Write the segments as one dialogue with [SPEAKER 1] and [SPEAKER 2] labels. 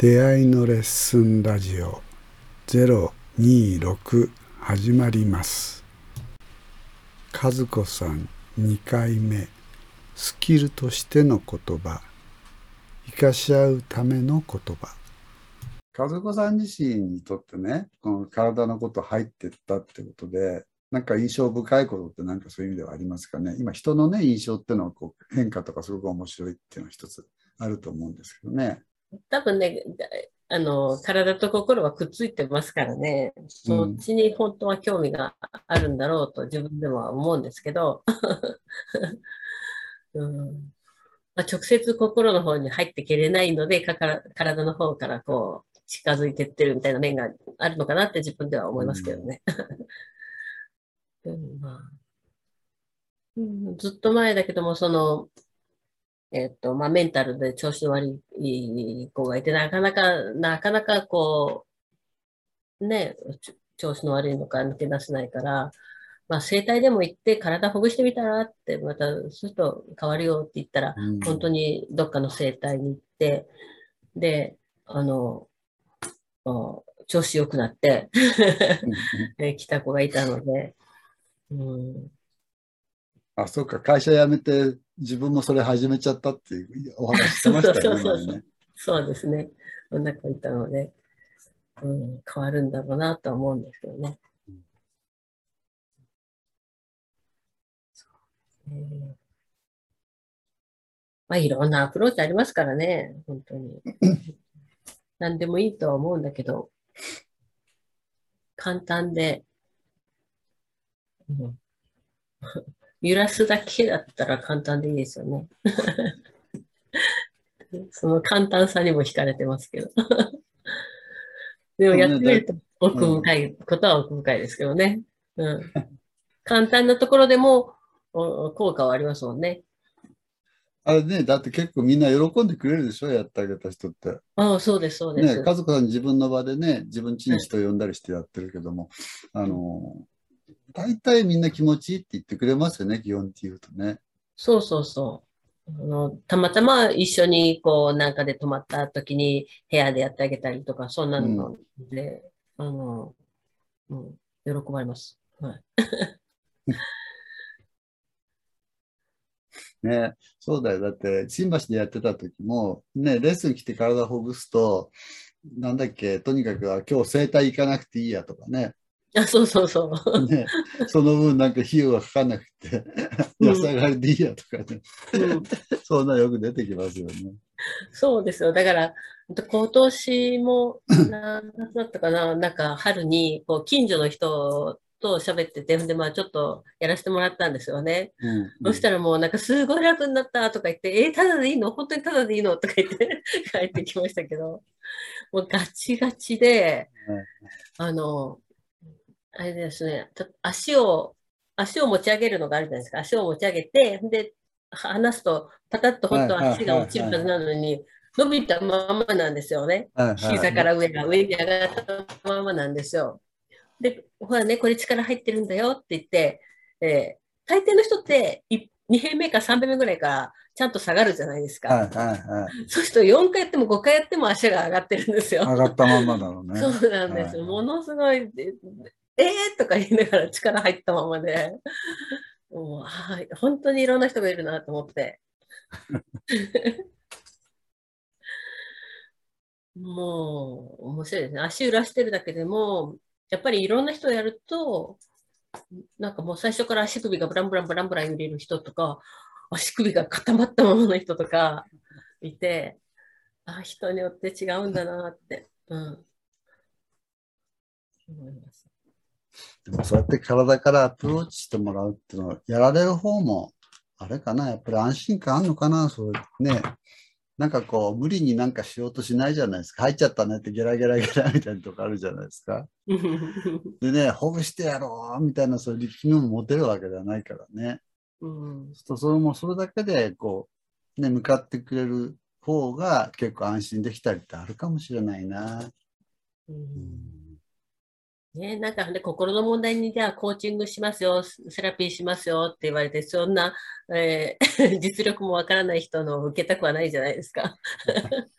[SPEAKER 1] 出会いのレッスンラジオ。026始まります。和子さん2回目。スキルとしての言葉。生かし合うための言葉。和子さん自身にとってねこの体のこと入ってったってことでなんか印象深いことってなんかそういう意味ではありますかね。今人のね印象っていうのはこう変化とかすごく面白いっていうのは一つあると思うんですけどね。
[SPEAKER 2] 多分ね、あの、体と心はくっついてますからね、そっちに本当は興味があるんだろうと自分でも思うんですけど、うん。まあ、直接心の方に入ってけれないので、かから体の方からこう近づいてってるみたいな面があるのかなって自分では思いますけどね。うんまあ。うん、ずっと前だけども、その、えっと、まあ、メンタルで調子の悪い子がいて、なかなか、なかなかこう、ね、調子の悪いのか抜け出せないから、まあ、整体でも行って体ほぐしてみたらって、また、すると変わるよって言ったら、うん、本当にどっかの整体に行って、で、あの、調子良くなって 来た子がいたので、うん、
[SPEAKER 1] あ、そうか、会社辞めて自分もそれ始めちゃったっていうお話してましたよね。そうそうそう
[SPEAKER 2] そうですね。そんな子いたので、うん、変わるんだろうなと思うんですけどね。うん、まあ、いろんなアプローチありますからね、本当に。何でもいいとは思うんだけど、簡単で、うん揺らすだけだったら簡単でいいですよね。その簡単さにも惹かれてますけど。でもやってみると奥深いことは奥深いですけどね。うん、簡単なところでも効果はありますもんね。
[SPEAKER 1] あれね、だって結構みんな喜んでくれるでしょ、やってあげた人って。
[SPEAKER 2] ああ、そうです、そうです。
[SPEAKER 1] ね、家族さん自分の場でね、自分ちに人呼んだりしてやってるけども、あの、大体みんな気持ちいいって言ってくれますよね、基本って言うとね。
[SPEAKER 2] そうそうそう。あのたまたま一緒にこうなんかで泊まった時に部屋でやってあげたりとか、そんなので、うん、あの、うん、喜ばれます。はい。
[SPEAKER 1] ね、そうだよ。だって、新橋でやってた時も、ね、レッスン来て体ほぐすと、なんだっけ、とにかく今日整体行かなくていいやとかね、
[SPEAKER 2] あ、そうそうそ
[SPEAKER 1] う。ね、その分なんか費用がかかんなくて、野菜があれでいいやとかね、うん、そんなよく出てきますよね。
[SPEAKER 2] そうですよ。だから、今年も、何だったかな、なんか春にこう近所の人と喋ってて、で、まあちょっとやらせてもらったんですよね。うん。うん、そしたらもうなんかすごい楽になったとか言って、えー、ただでいいの？本当にただでいいの？とか言って 帰ってきましたけど、もうガチガチで、うん、あの、あれですね、足を、足を持ち上げるのがあるじゃないですか。足を持ち上げて、で、離すと、パタッと本当は足が落ちるはずなのに、伸びたままなんですよね。膝から上が上に上がったままなんですよ。で、ほらね、これ力入ってるんだよって言って、えー、大抵の人って2平目か3平目ぐらいからちゃんと下がるじゃないですか。はいはいはい、そうすると4回やっても5回やっても足が上がってるんですよ。
[SPEAKER 1] 上がったままだろうね。
[SPEAKER 2] そうなんです。はい、ものすごいえーとか言いながら力入ったままで、もう、はい、本当にいろんな人がいるなと思って。もう、面白いですね。足揺らしてるだけでも、やっぱりいろんな人やると、なんかもう最初から足首がブランブランブランブラン揺れる人とか、足首が固まったままの人とかいて、あ、人によって違うんだなって、うん、思います。
[SPEAKER 1] でもそうやって体からアプローチしてもらうっていうのは、やられる方も、あれかな、やっぱり安心感あるのかな、そうね。なんかこう、無理になんかしようとしないじゃないですか。入っちゃったねってゲラゲラゲラみたいなとこあるじゃないですか。でね、ほぐしてやろうみたいなそういう力みも持てるわけではないからね。うん、とそれもそれだけでこう、ね、向かってくれる方が結構安心できたりってあるかもしれないな。うん
[SPEAKER 2] ね、なんかね、心の問題にじゃあコーチングしますよ、セラピーしますよって言われて、そんな、えー、実力もわからない人の受けたくはないじゃないですか。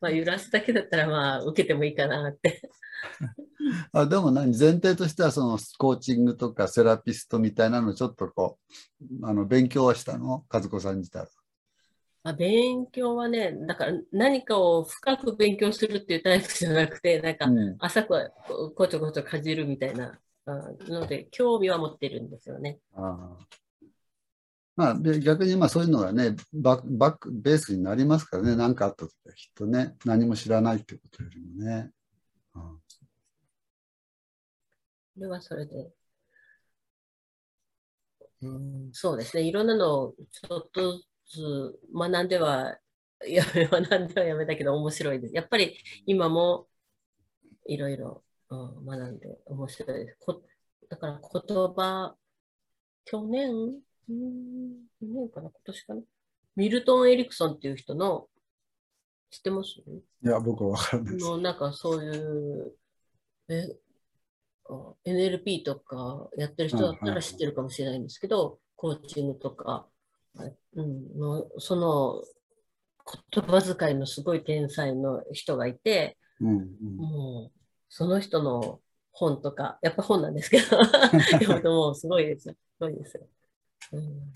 [SPEAKER 2] まあ、揺らすだけだったら、まあ、受けてもいいかなって。
[SPEAKER 1] あでも何前提としてはそのコーチングとかセラピストみたいなのちょっとこうあの勉強はしたの？和子さん自体は。
[SPEAKER 2] まあ、勉強はね、だから何かを深く勉強するっていうタイプじゃなくて、なんか
[SPEAKER 1] うん
[SPEAKER 2] 浅くはここちょこちょかじるみたいなあので、興味は持ってるんですよね。
[SPEAKER 1] ああまあ、で逆にまあそういうのがねバック、バックベースになりますからね、何かあった時はきっとね、何も知らないってことよりもね。うん
[SPEAKER 2] それはそれで。うん、そうですね。いろんなのをちょっとずつ学んでは、やめ、学んではやめたけど面白いです。やっぱり今もいろいろ、うん、学んで面白いです。こだから言葉、去年、うん、去年かな、今年かな？ミルトン・エリクソンっていう人の、知ってます？
[SPEAKER 1] いや、僕は分からないです。
[SPEAKER 2] の、なんかそういう、え、あ NLP とかやってる人だったら知ってるかもしれないんですけど、コーチングとか、うん、のその言葉遣いのすごい天才の人がいて、
[SPEAKER 1] うんうん。
[SPEAKER 2] もうその人の本とか、やっぱ本なんですけど、読むともうすごいですよ。すごいですよ。うん。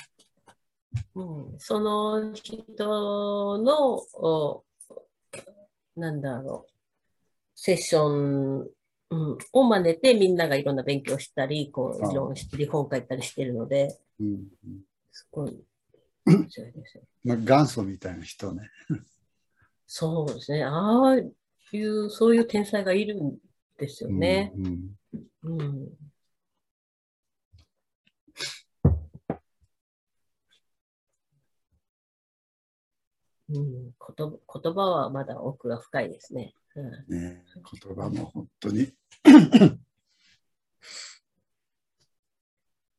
[SPEAKER 2] うん、その人の、おなんだろう、セッション、うん、を真似てみんながいろんな勉強したり、こう、
[SPEAKER 1] あ。あ
[SPEAKER 2] 議論したり、本書いたりしてるので、
[SPEAKER 1] うんうん。
[SPEAKER 2] すごい面白いですよ。
[SPEAKER 1] まあ、元祖みたいな人ね。
[SPEAKER 2] そうですね。ああいう、そういう天才がいるんですよね。
[SPEAKER 1] うんうん
[SPEAKER 2] うん。うん、言葉言葉はまだ奥が深いですね。うん、
[SPEAKER 1] ねえ言葉も本当に。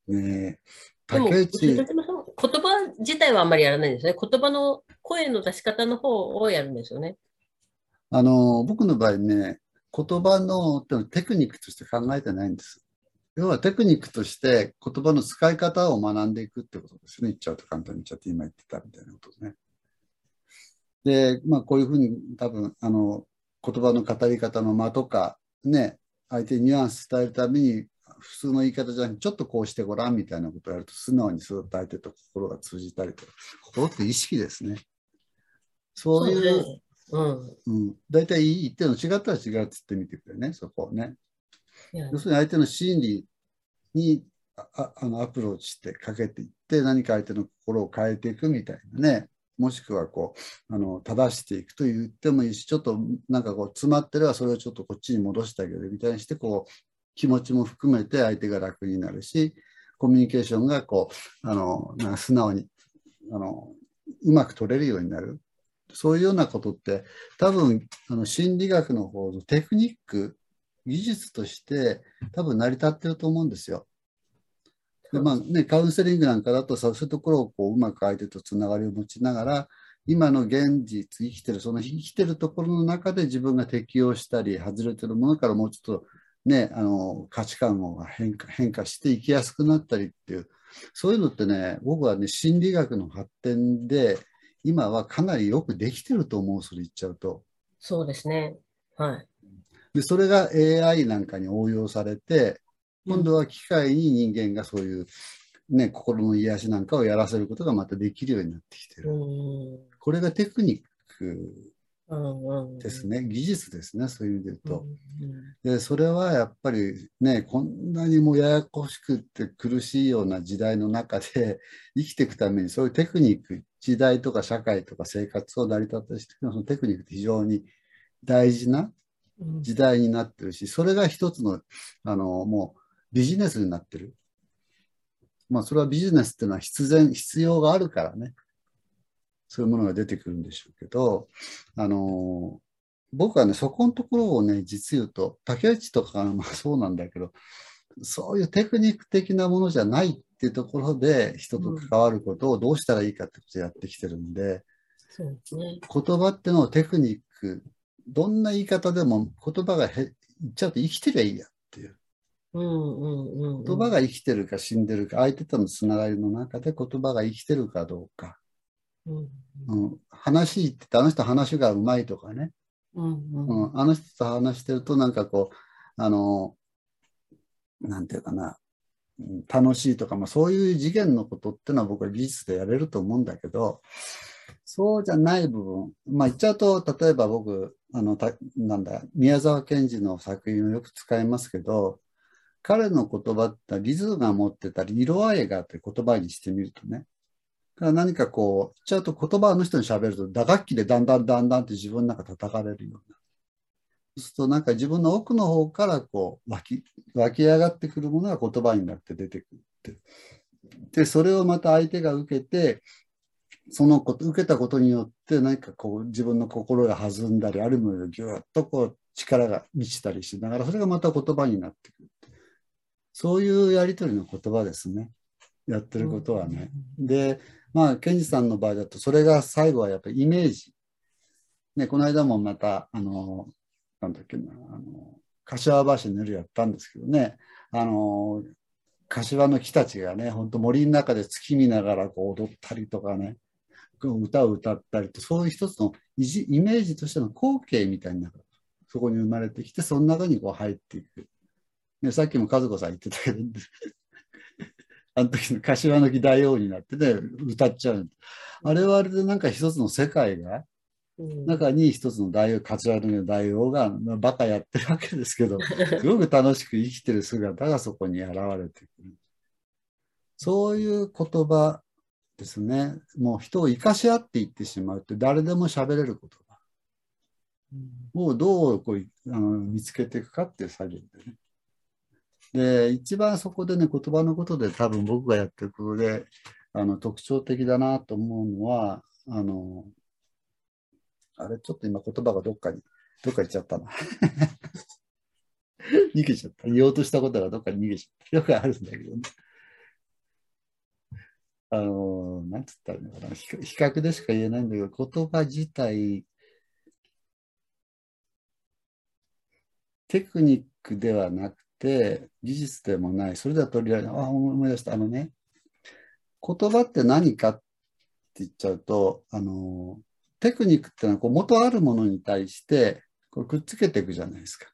[SPEAKER 1] ねえ、
[SPEAKER 2] でも、言葉自体はあんまりやらないんですね。言葉の声の出し方の方をやるんですよね。
[SPEAKER 1] あの、僕の場合ね、言葉のテクニックとして考えてないんです。要はテクニックとして言葉の使い方を学んでいくってことですね。言っちゃうと簡単に言っちゃって今言ってたみたいなことね。で、まあこういうふうに多分、あの、言葉の語り方の間とか、ね、相手にニュアンス伝えるために、普通の言い方じゃなくて、ちょっとこうしてごらんみたいなことをやると、素直にそうやって相手と心が通じたりとか、心って意識ですね。そういう。
[SPEAKER 2] うん。
[SPEAKER 1] うん、大体言ってるの違ったら違うっつってみてくれね、そこをね。要するに相手の心理にあああのアプローチしてかけていって、何か相手の心を変えていくみたいなね。もしくはこう、あの、正していくと言ってもいいし、ちょっとなんかこう、詰まってればそれをちょっとこっちに戻してあげるみたいにして、こう、気持ちも含めて相手が楽になるし、コミュニケーションがこう、あの、なんか素直に、あの、うまく取れるようになる。そういうようなことって、多分、あの心理学の方のテクニック、技術として多分成り立ってると思うんですよ。でまあね、カウンセリングなんかだとそういうところをこううまく相手とつながりを持ちながら、今の現実、生きてる、その生きてるところの中で自分が適応したり、外れてるものからもうちょっとね、あの価値観が変化変化していきやすくなったりっていう、そういうのってね、僕はね、心理学の発展で、今はかなりよくできてると思う、それ言っちゃうと。
[SPEAKER 2] そうですね。はい。
[SPEAKER 1] で、それが AI なんかに応用されて、今度は機械に人間がそういう、ね、心の癒しなんかをやらせることがまたできるようになってきて
[SPEAKER 2] う
[SPEAKER 1] る。
[SPEAKER 2] ん。
[SPEAKER 1] これがテクニック。ですね、技術ですね、そういう意味で言うと。
[SPEAKER 2] うん
[SPEAKER 1] で、それはやっぱりね、こんなにもややこしくって苦しいような時代の中で 生きていくために、そういうテクニック、時代とか社会とか生活を成り立たせてそのテクニックって非常に大事な
[SPEAKER 2] うん
[SPEAKER 1] 時代になってるし、それが一つの、あの、もうビジネスになってる。まあ、それはビジネスっていうのは必然、必要があるからね。そういうものが出てくるんでしょうけど、あの、僕はね、そこのところをね、実言うと、竹内とかがまあそうなんだけど、そういうテクニック的なものじゃないっていうところで人と関わることをどうしたらいいかってことをやってきてるんで、
[SPEAKER 2] そうですね。
[SPEAKER 1] 言葉ってのはテクニック、どんな言い方でも言葉がへ言っちゃうと生きてりゃいいやっていう。
[SPEAKER 2] うんうんうんうん。
[SPEAKER 1] 言葉が生きてるか死んでるか、相手とのつながりの中で言葉が生きてるかどうか。
[SPEAKER 2] うん
[SPEAKER 1] うん、話って言ってあの人話がうまいとかね、
[SPEAKER 2] うんうん。
[SPEAKER 1] うん、あの人と話してるとなんかこうあのなんていうかな。うん楽しいとか、まあ、そういう次元のことってのは僕は技術でやれると思うんだけどそうじゃない部分。まあ言っちゃうと例えば僕あのたなんだ宮沢賢治の作品をよく使いますけど彼の言葉ってリズムが持ってたり色合いがあって言葉にしてみるとねだから何かこうちゃうと言葉あの人に喋ると打楽器でだんだんだんだんって自分の中叩かれるようなそうするとなんか自分の奥の方からこう湧き湧き上がってくるものが言葉になって出てくるって。で、それをまた相手が受けて、そのこと、受けたことによって何かこう自分の心が弾んだり、あるものがぎゅっとこう力が満ちたりしながら、それがまた言葉になってくる。そういうやりとりの言葉ですね。やってることはね。で、まあ、ケンジさんの場合だと、それが最後はやっぱりイメージ。ね、この間もまた、あの、なんだっけな、あの、柏橋の夜やったんですけどね、あの、柏の木たちがね、本当森の中で月見ながらこう踊ったりとかね、歌を歌ったりと、そういう一つのイジイメージとしての光景みたいな、そこに生まれてきて、その中にこう入っていく。ね、さっきも和子さん言ってたけど、あの時の柏の木大王になってね、歌っちゃう。あれはあれでなんか一つの世界が、
[SPEAKER 2] うん
[SPEAKER 1] 中に一つの大王、桂の大王が、まあ、バカやってるわけですけど、すごく楽しく生きてる姿がそこに現れてくる。そういう言葉ですね。もう人を生かし合っていってしまうって誰でも喋れる言葉をどうこうあの見つけていくかっていう作業でね。で、一番そこでね、言葉のことで多分僕がやってることで、あの特徴的だなと思うのは、あの、あれ、ちょっと今言葉がどっかに、どっか行っちゃったな。逃げちゃった。言おうとしたことがどっかに逃げちゃった。よくあるんだけどね。あの、なんつったらいいのかな。比較でしか言えないんだけど、言葉自体、テクニックではなくて、技術でもない。それではとりあえず、あ、思い出した。あのね、言葉って何かって言っちゃうと、あの、テクニックってのはこう元あるものに対してこうくっつけていくじゃないですか。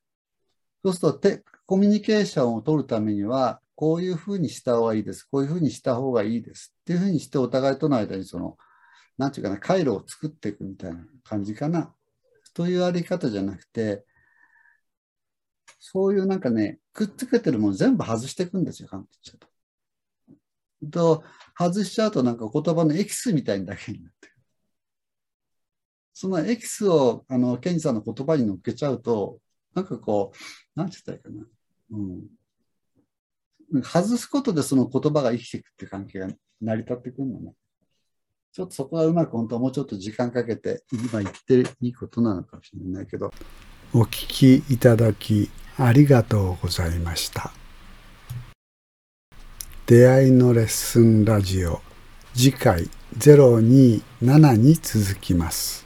[SPEAKER 1] そうするとテコミュニケーションを取るためには、こういうふうにした方がいいです。こういうふうにした方がいいです。っていうふうにしてお互いとの間にその、なんていうかな、回路を作っていくみたいな感じかな。というやり方じゃなくて、そういうなんかね、くっつけてるもの全部外していくんですよ、簡単に言っちゃうと。と、外しちゃうとなんか言葉のエキスみたいにだけになって。そのエキスを、あの、ケンジさんの言葉に乗っけちゃうと、なんかこう、なんて言ったらいいかな。うん。外すことでその言葉が生きていくって関係が成り立ってくるのね。ちょっとそこはうまく本当はもうちょっと時間かけて今言っていいことなのかもしれないけど。お聞きいただきありがとうございました。出会いのレッスンラジオ次回027に続きます。